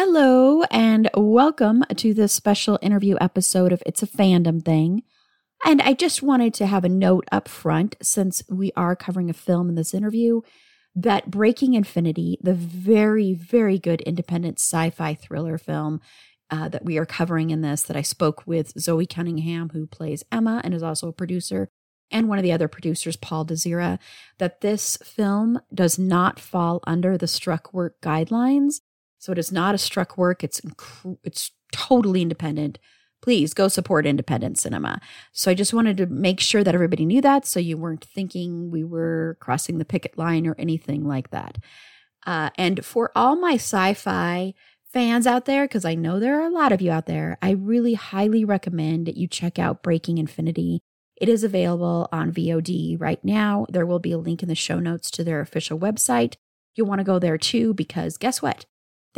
Hello, and welcome to this special interview episode of It's a Fandom Thing. And I just wanted to have a note up front since we are covering a film in this interview that Breaking Infinity, the very, very good independent sci fi thriller film uh, that we are covering in this, that I spoke with Zoe Cunningham, who plays Emma and is also a producer, and one of the other producers, Paul Desira, that this film does not fall under the struck work guidelines so it is not a struck work. It's it's totally independent. Please go support independent cinema. So I just wanted to make sure that everybody knew that, so you weren't thinking we were crossing the picket line or anything like that. Uh, and for all my sci-fi fans out there, because I know there are a lot of you out there, I really highly recommend that you check out Breaking Infinity. It is available on VOD right now. There will be a link in the show notes to their official website. You'll want to go there too, because guess what?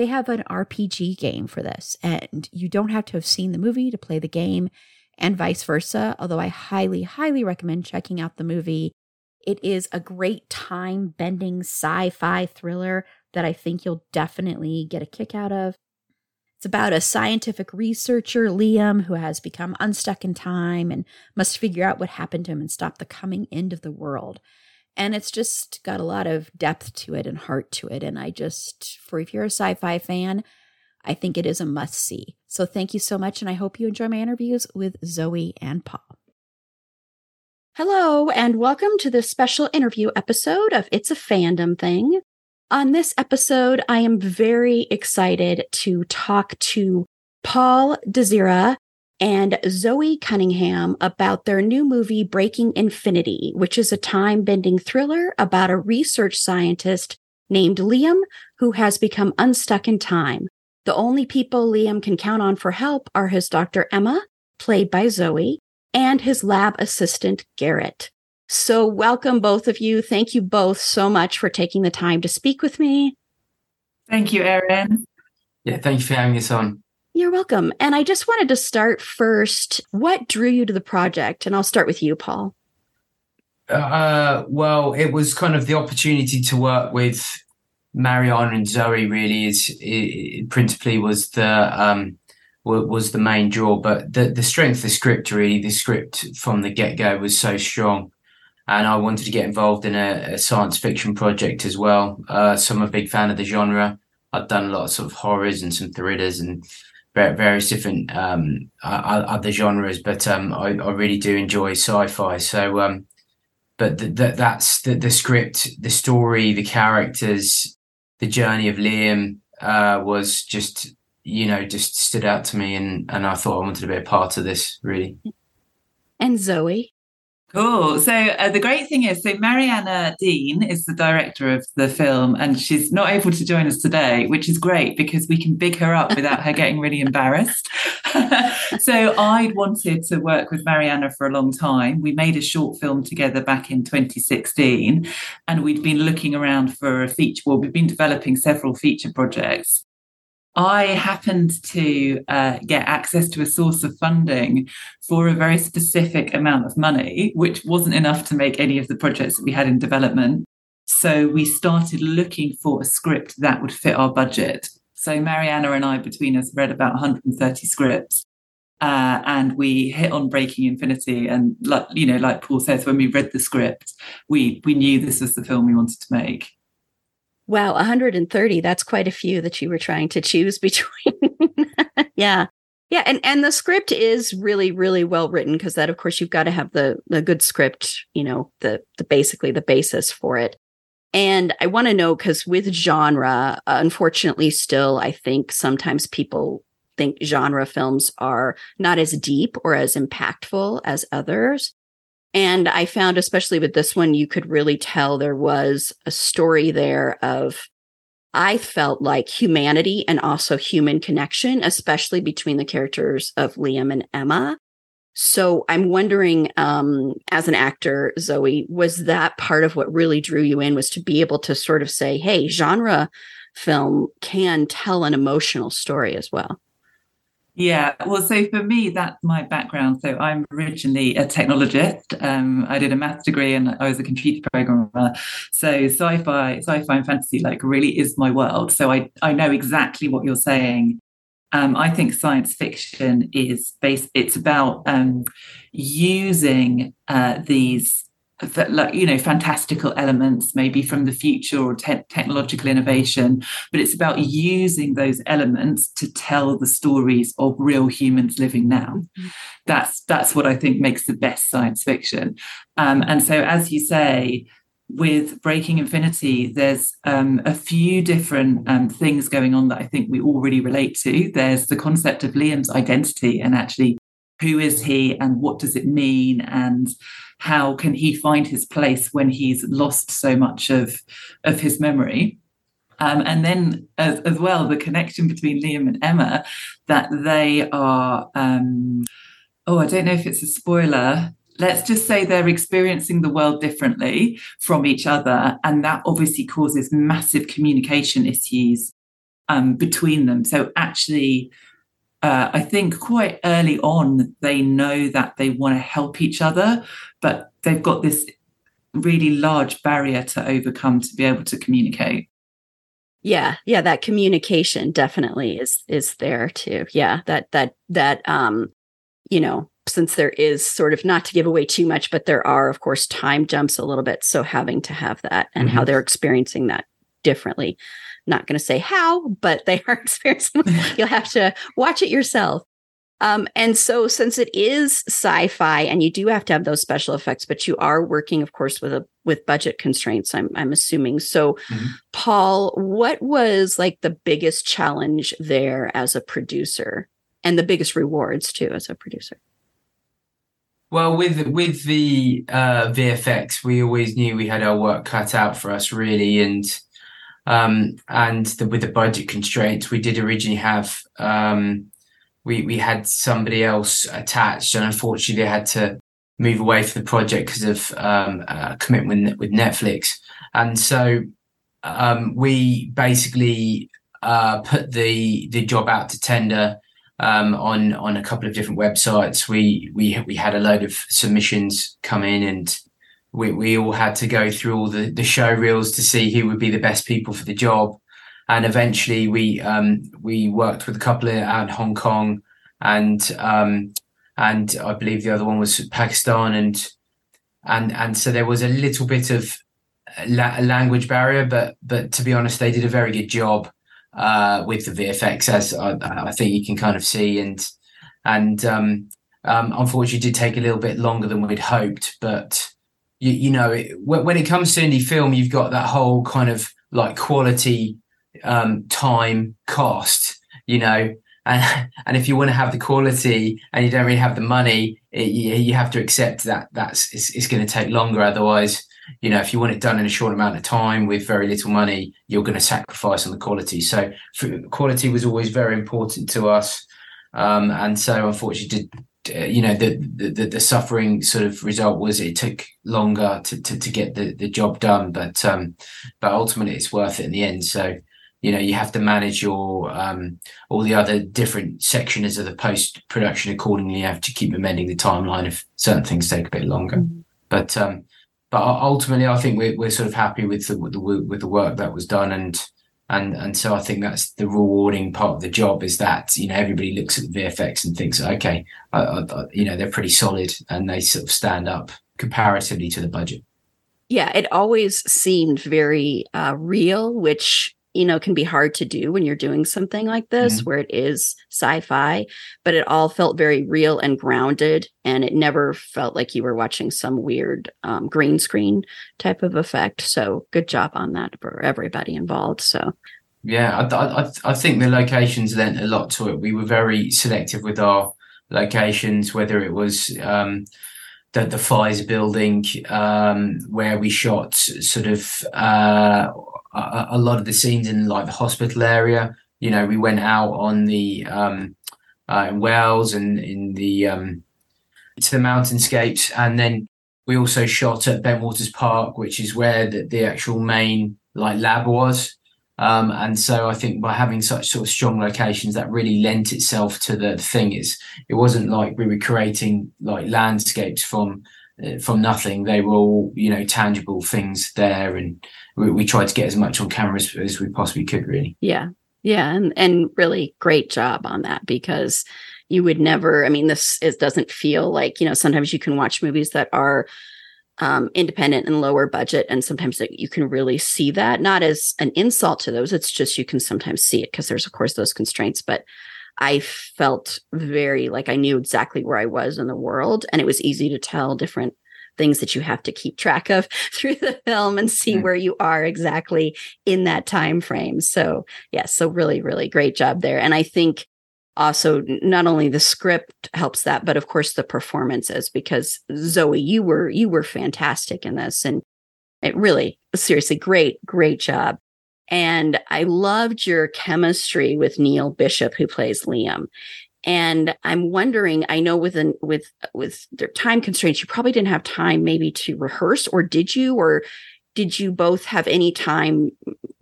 They have an RPG game for this, and you don't have to have seen the movie to play the game, and vice versa. Although I highly, highly recommend checking out the movie. It is a great time bending sci fi thriller that I think you'll definitely get a kick out of. It's about a scientific researcher, Liam, who has become unstuck in time and must figure out what happened to him and stop the coming end of the world and it's just got a lot of depth to it and heart to it. And i just for if you're a sci-fi fan i think it is a must see so thank you so much and i hope you enjoy my interviews with zoe and paul. Hello and welcome to this special interview episode of it's a fandom thing. On this episode i am very excited to talk to paul desira and Zoe Cunningham about their new movie, Breaking Infinity, which is a time bending thriller about a research scientist named Liam who has become unstuck in time. The only people Liam can count on for help are his doctor Emma, played by Zoe, and his lab assistant Garrett. So, welcome both of you. Thank you both so much for taking the time to speak with me. Thank you, Erin. Yeah, thank you for having us on. You're welcome. And I just wanted to start first. What drew you to the project? And I'll start with you, Paul. Uh, well, it was kind of the opportunity to work with Mariana and Zoe. Really, is it, principally was the um, was the main draw, but the the strength of the script, really, the script from the get go was so strong, and I wanted to get involved in a, a science fiction project as well. Uh, so I'm a big fan of the genre. I've done lots of horrors and some thrillers and various different um, other genres, but um, I, I, really do enjoy sci-fi. So, um, but th- th- that's the, the script, the story, the characters, the journey of Liam uh, was just you know just stood out to me, and and I thought I wanted to be a part of this really. And Zoe, Cool. So uh, the great thing is, so Mariana Dean is the director of the film, and she's not able to join us today, which is great because we can big her up without her getting really embarrassed. so I'd wanted to work with Mariana for a long time. We made a short film together back in 2016, and we'd been looking around for a feature. Well, we've been developing several feature projects. I happened to uh, get access to a source of funding for a very specific amount of money, which wasn't enough to make any of the projects that we had in development. So we started looking for a script that would fit our budget. So Mariana and I, between us, read about 130 scripts. Uh, and we hit on Breaking Infinity, and like you know, like Paul says, when we read the script, we we knew this was the film we wanted to make. Wow, 130. That's quite a few that you were trying to choose between. yeah. Yeah, and and the script is really really well written because that of course you've got to have the the good script, you know, the the basically the basis for it. And I want to know cuz with genre, unfortunately still I think sometimes people think genre films are not as deep or as impactful as others. And I found, especially with this one, you could really tell there was a story there of, I felt like humanity and also human connection, especially between the characters of Liam and Emma. So I'm wondering, um, as an actor, Zoe, was that part of what really drew you in was to be able to sort of say, hey, genre film can tell an emotional story as well? Yeah, well, so for me, that's my background. So I'm originally a technologist. Um, I did a maths degree and I was a computer programmer. So sci-fi, sci-fi and fantasy, like really is my world. So I I know exactly what you're saying. Um, I think science fiction is based. It's about um, using uh, these like you know fantastical elements maybe from the future or te- technological innovation but it's about using those elements to tell the stories of real humans living now. Mm-hmm. that's that's what i think makes the best science fiction. Um, and so as you say with breaking infinity there's um, a few different um, things going on that i think we all really relate to. There's the concept of liam's identity and actually who is he and what does it mean and how can he find his place when he's lost so much of of his memory? Um, and then as, as, well the connection between liam and emma that they are um, oh i don't know if it's a spoiler. Let's just say they're experiencing the world differently from each other and that obviously causes massive communication issues um, between them. So actually uh, I think quite early on, they know that they want to help each other, but they've got this really large barrier to overcome to be able to communicate. Yeah, yeah, that communication definitely is is there too. Yeah, that that that um, you know, since there is sort of not to give away too much, but there are of course time jumps a little bit. So having to have that and mm-hmm. how they're experiencing that differently not going to say how, but they are experiencing. You'll have to watch it yourself. Um, and so, since it is sci-fi, and you do have to have those special effects, but you are working, of course, with a with budget constraints. I'm I'm assuming. So, mm-hmm. Paul, what was like the biggest challenge there as a producer, and the biggest rewards too as a producer? Well, with with the uh, VFX, we always knew we had our work cut out for us, really, and um, and the, with the budget constraints, we did originally have um, we we had somebody else attached, and unfortunately, they had to move away from the project because of um, a commitment with Netflix. And so um, we basically uh, put the the job out to tender um, on on a couple of different websites. We we we had a load of submissions come in, and we, we all had to go through all the, the show reels to see who would be the best people for the job. And eventually we um, we worked with a couple in Hong Kong and um, and I believe the other one was Pakistan and and and so there was a little bit of la- language barrier, but but to be honest, they did a very good job uh, with the VFX, as I, I, think you can kind of see, and and um, um, unfortunately, did take a little bit longer than we'd hoped, but you, you know, it, when it comes to indie film, you've got that whole kind of like quality, um, time, cost, you know, and and if you want to have the quality and you don't really have the money, it, you, you, have to accept that that's it's, it's going to take longer. Otherwise, you know, if you want it done in a short amount of time with very little money, you're going to sacrifice on the quality. So quality was always very important to us, um, and so unfortunately did uh, you know the, the the suffering sort of result was it took longer to to, to get the, the job done but um but ultimately it's worth it in the end. So you know you have to manage your um all the other different sections of the post production accordingly. You have to keep amending the timeline if certain things take a bit longer. Mm-hmm. but um but ultimately i think we're, we're sort of happy with the, with the with the work that was done. And and and so I think that's the rewarding part of the job is that you know everybody looks at the VFX and thinks okay I, I, you know they're pretty solid and they sort of stand up comparatively to the budget. Yeah, it always seemed very uh, real, which you know can be hard to do when you're doing something like this mm-hmm. where it is sci-fi but it all felt very real and grounded and it never felt like you were watching some weird um, green screen type of effect. So good job on that for everybody involved so. Yeah i, I, I think the locations lent a lot to it. We were very selective with our locations whether it was um, the, the Pfizer building, um, where we shot sort of uh, a, a, lot of the scenes in like the hospital area. You know, we went out on the um, uh, in Wales and in the um, to the mountainscapes, and then we also shot at Bentwaters Park, which is where the, the actual main like lab was. Um, and so I think by having such sort of strong locations, that really lent itself to the thing. Is it wasn't like we were creating like landscapes from from nothing. They were all you know tangible things there, and we, we tried to get as much on camera as, as we possibly could. Really, yeah, yeah, and and really great job on that because you would never. I mean, this is, doesn't feel like you know. Sometimes you can watch movies that are um, independent and lower budget. And sometimes you can really see that, not as an insult to those. It's just you can sometimes see it because there's, of course, those constraints. But I felt very like I knew exactly where I was in the world. And it was easy to tell different things that you have to keep track of through the film and see where you are exactly in that time frame. So, yeah, so really, really great job there. And I think also not only the script helps that but of course the performances because zoe you were you were fantastic in this and it really seriously great great job and i loved your chemistry with neil bishop who plays liam and i'm wondering i know with an, with with their time constraints you probably didn't have time maybe to rehearse or did you or did you both have any time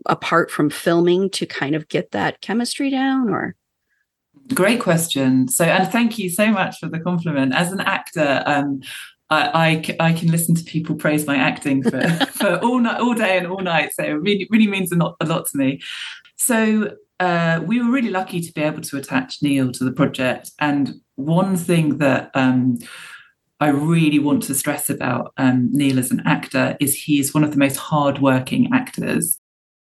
apart from filming to kind of get that chemistry down or Great question. So, and thank you so much for the compliment. As an actor, um, I, I, I, can listen to people praise my acting for, for all night, all day and all night. So it really, really means a lot, a lot to me. So uh, we were really lucky to be able to attach Neil to the project. And one thing that um, I really want to stress about um, Neil as an actor is he's one of the most hardworking actors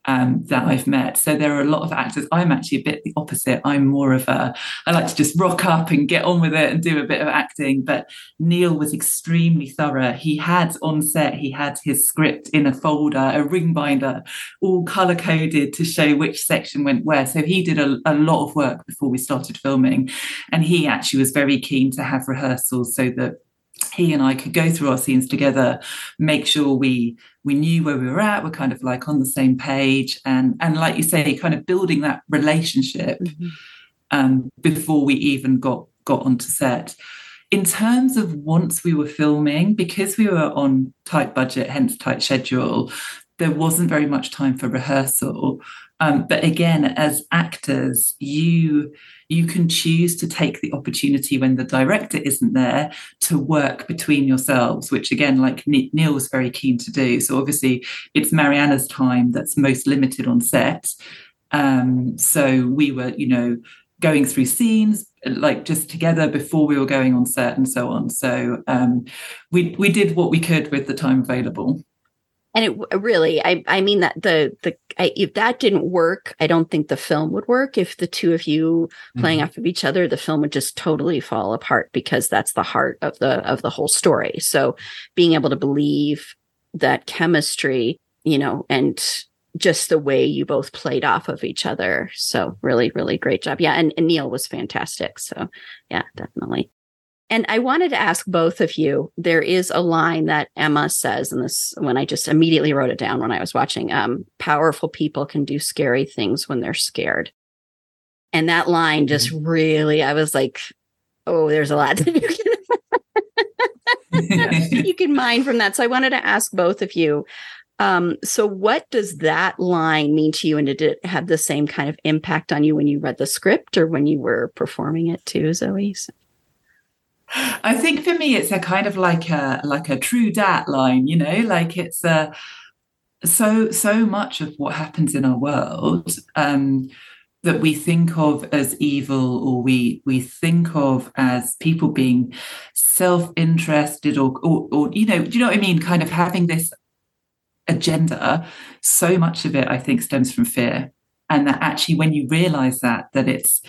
um, that I've met. So there are a lot of actors. I'm actually a bit the opposite. I'm more of a, I like to just rock up and get on with it and do a bit of acting. But Neil was extremely thorough. He had on set, he had his script in a folder, a ring binder, all color coded to show which section went where. So he did a, a lot of work before we started filming. And he actually was very keen to have rehearsals so that he and I could go through our scenes together, make sure we we knew where we were at, we're kind of like on the same page, and and like you say, kind of building that relationship mm-hmm. um, before we even got got onto set. In terms of once we were filming, because we were on tight budget, hence tight schedule, there wasn't very much time for rehearsal. Um, but again, as actors, you you can choose to take the opportunity when the director isn't there to work between yourselves, which again, like Neil was very keen to do. So obviously, it's Mariana's time that's most limited on set. Um, so we were, you know, going through scenes like just together before we were going on set and so on. So um, we we did what we could with the time available and it really i i mean that the the I, if that didn't work i don't think the film would work. If the two of you playing mm-hmm. off of each other the film would just totally fall apart because that's the heart of the of the whole story. So being able to believe that chemistry you know and just the way you both played off of each other. So really really great job. Yeah and, and neil was fantastic. So yeah definitely and I wanted to ask both of you. There is a line that Emma says, and this when I just immediately wrote it down when I was watching. Um, Powerful people can do scary things when they're scared. And that line just mm-hmm. really, I was like, oh, there's a lot that you can you can mine from that. So I wanted to ask both of you. Um, so what does that line mean to you? And did it have the same kind of impact on you when you read the script or when you were performing it too, Zoe? I think for me, it's a kind of like a like a true dat line, you know, like it's a so so much of what happens in our world um, that we think of as evil, or we we think of as people being self-interested, or, or or you know, do you know what I mean? Kind of having this agenda. So much of it, I think, stems from fear, and that actually, when you realize that that it's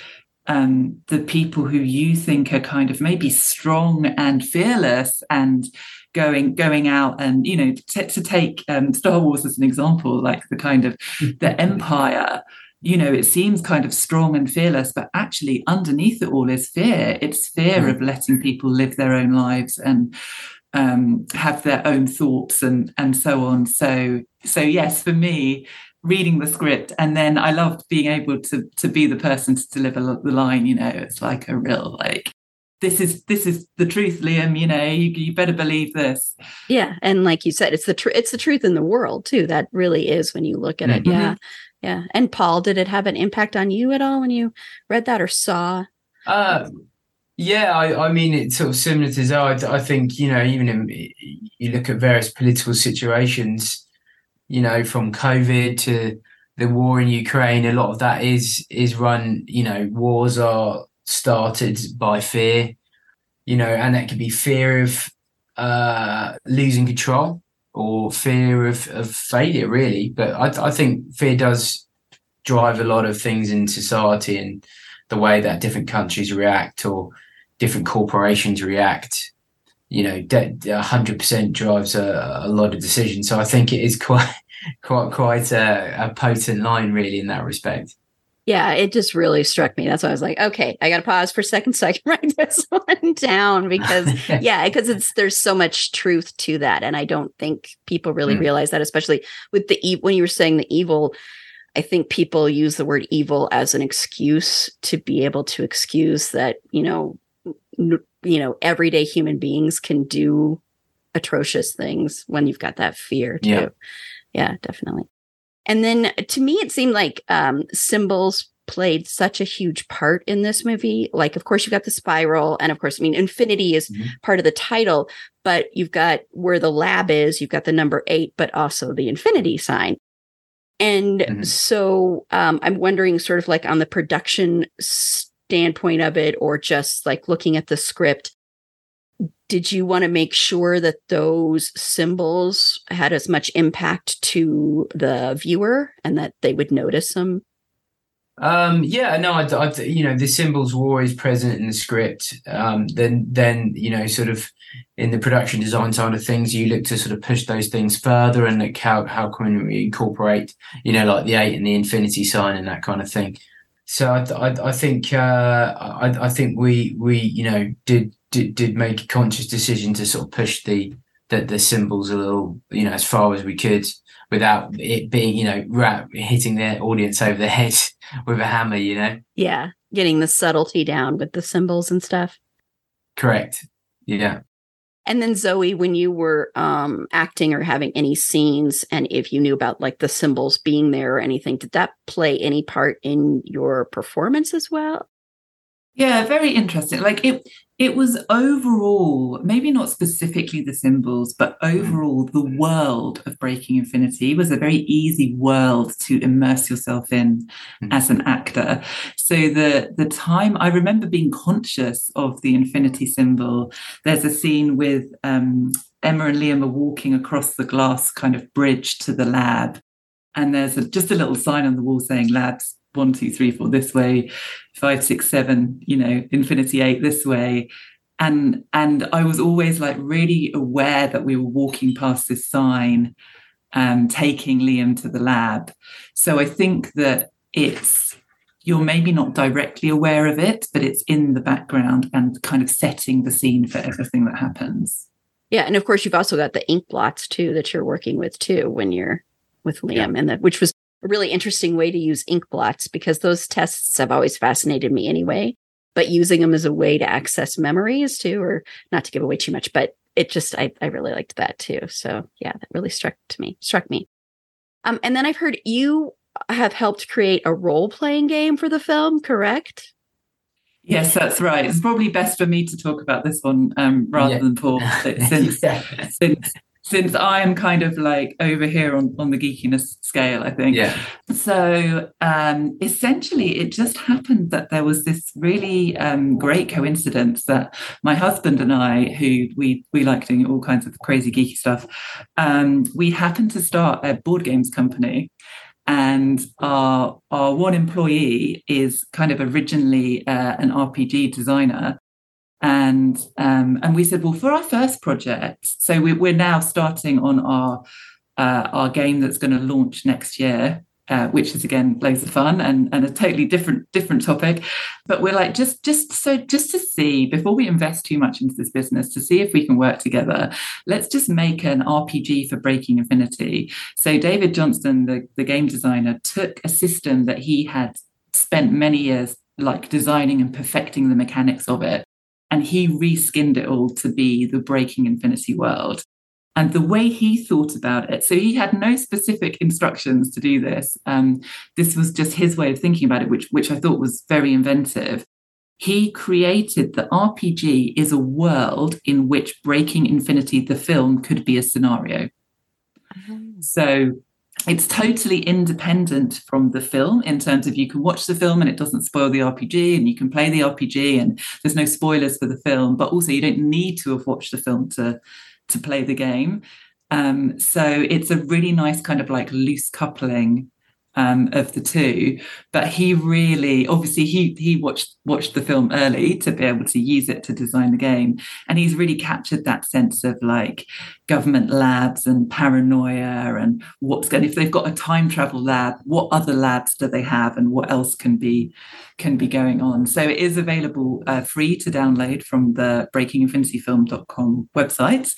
um, the people who you think are kind of maybe strong and fearless and going going out and you know to, to take um, Star Wars as an example, like the kind of the empire you know, it seems kind of strong and fearless, but actually underneath it all is fear. It's fear mm. of letting people live their own lives and um, have their own thoughts and and so on. So so yes, for me, reading the script and then I loved being able to to be the person to deliver the line. You know, it's like a real like this is this is the truth liam you know you, you better believe this yeah and like you said it's the truth it's the truth in the world too that really is when you look at mm-hmm. it yeah yeah. And Paul, did it have an impact on you at all when you read that or saw? Uh, yeah, I, I mean, it's sort of similar to Zoe. I, I think, you know, even in, you look at various political situations, you know, from COVID to the war in Ukraine, a lot of that is is run, you know, wars are started by fear, you know, and that could be fear of uh, losing control or fear of, of failure, really. But I, I think fear does drive a lot of things in society and the way that different countries react or different corporations react. You know, hundred percent drives a, a, lot of decisions. So I think it is quite, quite, quite a, a potent line, really, in that respect yeah, it just really struck me. That's why I was like, okay, I got to pause for a second so I can write this one down because, yeah, because it's there's so much truth to that, and I don't think people really mm. realize that, especially with the when you were saying the evil. I think people use the word evil as an excuse to be able to excuse that you know, n- you know, everyday human beings can do atrocious things when you've got that fear too. Yeah, yeah definitely. And then to me, it seemed like um, symbols played such a huge part in this movie. Like, of course, you've got the spiral, and of course, I mean, infinity is mm-hmm. part of the title, but you've got where the lab is, you've got the number eight, but also the infinity sign. And mm-hmm. so um, I'm wondering, sort of like on the production standpoint of it, or just like looking at the script, did you want to make sure that those symbols had as much impact to the viewer and that they would notice them um, yeah, no, I, you know, the symbols were always present in the script. Um, then, then, you know, sort of in the production design side of things, you look to sort of push those things further and look how, how can we incorporate, you know, like the eight and the infinity sign and that kind of thing. So I, I, I think, uh, I, I think we, we, you know, did, did, did make a conscious decision to sort of push the, the, the symbols a little, you know, as far as we could without it being, you know, rap, hitting their audience over the head with a hammer, you know? Yeah. Getting the subtlety down with the symbols and stuff. Correct. Yeah. And then Zoe, when you were um, acting or having any scenes, and if you knew about like the symbols being there or anything, did that play any part in your performance as well? Yeah, very interesting. Like it it was overall, maybe not specifically the symbols, but overall the world of Breaking Infinity was a very easy world to immerse yourself in mm. as an actor. So the the time I remember being conscious of the infinity symbol. There's a scene with um, Emma and Liam are walking across the glass kind of bridge to the lab. And there's a, just a little sign on the wall saying labs one, two, three, four this way, five, six, seven, you know, infinity eight this way. And and I was always like really aware that we were walking past this sign, um, taking Liam to the lab. So I think that it's you're maybe not directly aware of it, but it's in the background and kind of setting the scene for everything that happens. Yeah, and of course you've also got the ink blots too that you're working with too when you're with Liam, yeah. and that which was a really interesting way to use ink blots because those tests have always fascinated me anyway. But using them as a way to access memories too, or not to give away too much, but it just I, I really liked that too. So yeah, that really struck to me, struck me. Um, and then I've heard you have helped create a role playing game for the film, correct? Yes, that's right. It's probably best for me to talk about this one um, rather yeah. than Paul, since, yeah. Since since I'm kind of like over here on, on the geekiness scale, I think. Yeah. So um, essentially, it just happened that there was this really um, great coincidence that my husband and I, who we we like doing all kinds of crazy geeky stuff, um, we happened to start a board games company. And our our one employee is kind of originally uh, an RPG designer, and um, and we said, well, for our first project, so we, are now starting on our uh, our game that's going to launch next year. uh, which is again loads of fun and, and a totally different different topic. But we're like just just so just to see before we invest too much into this business to see if we can work together. Let's just make an RPG for Breaking Infinity. So David Johnston, the, the game designer, took a system that he had spent many years like designing and perfecting the mechanics of it. And he reskinned it all to be the Breaking Infinity world. And the way he thought about it, so he had no specific instructions to do this. Um, this was just his way of thinking about it, which, which I thought was very inventive. He created the RPG is a world in which Breaking Infinity, the film, could be a scenario. Mm-hmm. So it's totally independent from the film in terms of you can watch the film and it doesn't spoil the RPG and you can play the RPG and there's no spoilers for the film, but also you don't need to have watched the film to to play the game. Um, so it's a really nice kind of like loose coupling um, of the two. But he really, obviously, he he watched watched the film early to be able to use it to design the game, and he's really captured that sense of like government labs and paranoia and what's going. If they've got a time travel lab, what other labs do they have, and what else can be can be going on? So it is available uh, free to download from the BreakingInfinityFilm.com website.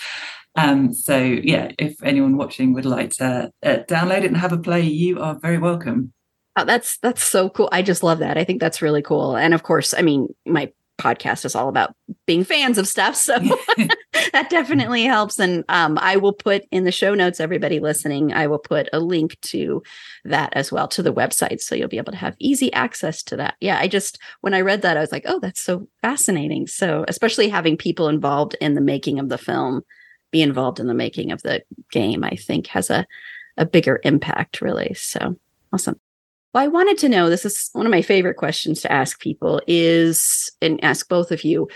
Um, so yeah, if anyone watching would like to uh, download it and have a play, you are very welcome. Oh, that's that's so cool. I just love that. I think that's really cool. And of course, I mean, my podcast is all about being fans of stuff, so that definitely helps. And um, I will put in the show notes, everybody listening, I will put a link to that as well to the website, so you'll be able to have easy access to that. Yeah, I just when I read that, I was like, oh, that's so fascinating. So especially having people involved in the making of the film be involved in the making of the game, I think has a, a bigger impact, really. So awesome. Well, I wanted to know this is one of my favorite questions to ask people is, and ask both of you,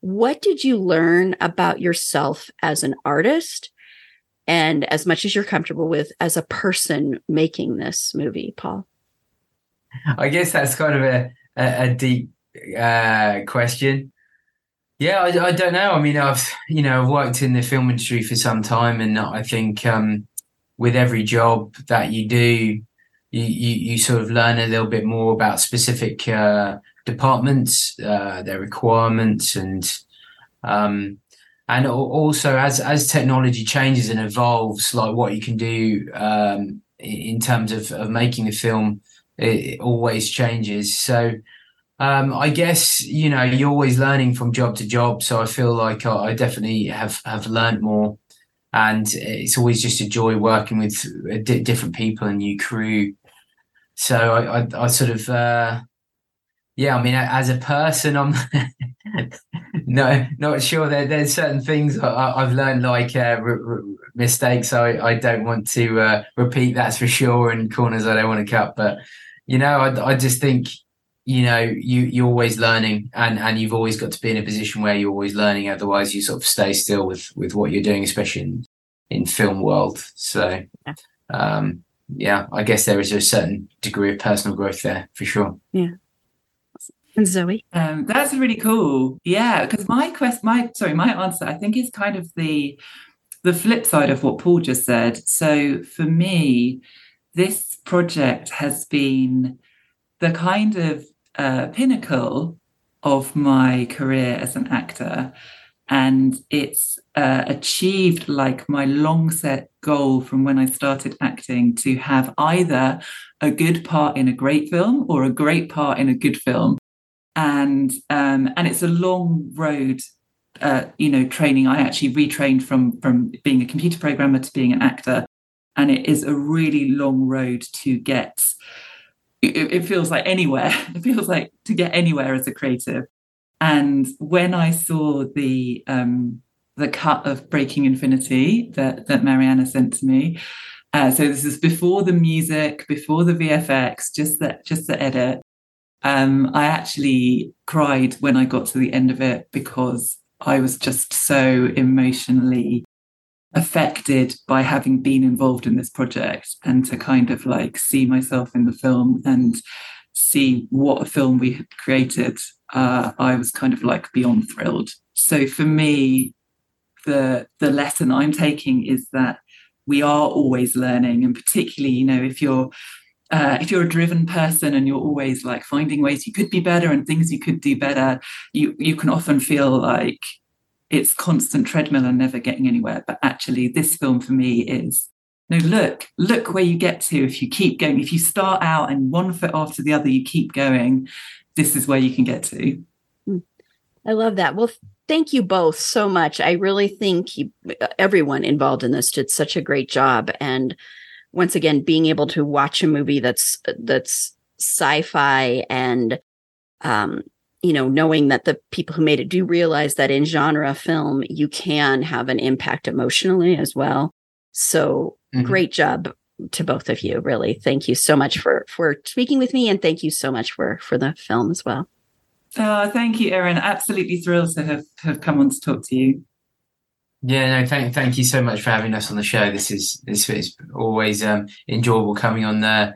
what did you learn about yourself as an artist? And as much as you're comfortable with as a person making this movie, Paul? I guess that's kind of a, a, a deep uh, question. Yeah, I, I, don't know. I mean, I've you know I've worked in the film industry for some time, and I think um, with every job that you do, you, you, you sort of learn a little bit more about specific uh, departments, uh, their requirements, and um, and also as as technology changes and evolves, like what you can do um, in terms of, of making the film, it, it always changes. So um, I guess you know you're always learning from job to job, so I feel like I, I definitely have have learned more, and it's always just a joy working with uh, d- different people and new crew. So I, I, I sort of uh, yeah, I mean, as a person, I'm no not sure. There, there's certain things I, have learned, like uh, r- r- mistakes. I, I don't want to uh, repeat. That's for sure, and corners I don't want to cut. But you know, I, I just think you know you you're always learning and and you've always got to be in a position where you're always learning. Otherwise you sort of stay still with with what you're doing especially in in film world. So um yeah i guess there is a certain degree of personal growth there for sure. Yeah. And zoe? Um that's really cool. Yeah because my quest my sorry my answer i think is kind of the the flip side of what paul just said. So for me this project has been the kind of uh, pinnacle of my career as an actor. And it's uh, achieved like my long set goal from when I started acting to have either a good part in a great film or a great part in a good film. And um, and it's a long road uh, you know, training. I actually retrained from from being a computer programmer to being an actor, and it is a really long road to get it, it feels like anywhere. It feels like to get anywhere as a creative. And when I saw the um, the cut of Breaking Infinity that that Mariana sent to me, uh, so this is before the music, before the VFX, just that just the edit. Um, I actually cried when I got to the end of it because I was just so emotionally affected by having been involved in this project and to kind of like see myself in the film and see what a film we had created, uh, I was kind of like beyond thrilled. So for me, the the lesson I'm taking is that we are always learning, and particularly, you know, if you're uh, if you're a driven person and you're always like finding ways you could be better and things you could do better, you you can often feel like it's constant treadmill and never getting anywhere. But actually, this film for me is no, look, look where you get to if you keep going. If you start out and one foot after the other, you keep going, this is where you can get to. Hmm. I love that. Well, thank you both so much. I really think you, everyone involved in this did such a great job. And once again, being able to watch a movie that's that's sci-fi and um, you know, knowing that the people who made it do realize that in genre film, you can have an impact emotionally as well. So mm-hmm. great job to both of you. Really. Thank you so much for, for speaking with me. And thank you so much for, for the film as well. Oh, thank you, Erin. Absolutely thrilled to have, have come on to talk to you. Yeah, no, thank thank you so much for having us on the show. This is this is always um, enjoyable coming on the,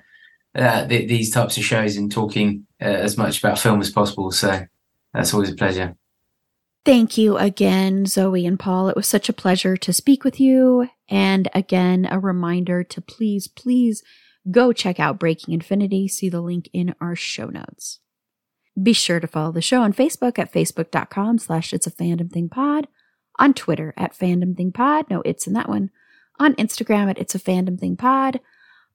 uh, the, these types of shows and talking uh, as much about film as possible. So that's always a pleasure. Thank you again, Zoe and Paul. It was such a pleasure to speak with you. And again, a reminder to please, please go check out Breaking Infinity. See the link in our show notes. Be sure to follow the show on Facebook at facebook.com slash it's a fandom thing pod, on Twitter at fandom thing pod. No, it's in that one. On Instagram at it's a fandom thing pod,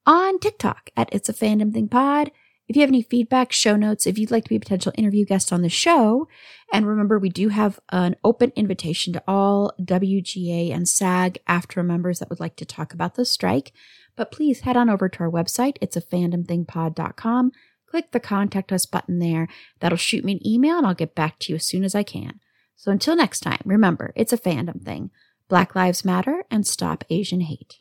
on TikTok at it's a fandom thing pod if you have any feedback, show notes, if you'd like to be a potential interview guest on the show, and remember, we do have an open invitation to all WGA and SAG AFTRA members that would like to talk about the strike. But please head on over to our website. It's a fandomthingpod.com. Click the contact us button there. That'll shoot me an email and I'll get back to you as soon as I can. So until next time, remember, it's a fandom thing. Black Lives Matter and stop Asian hate.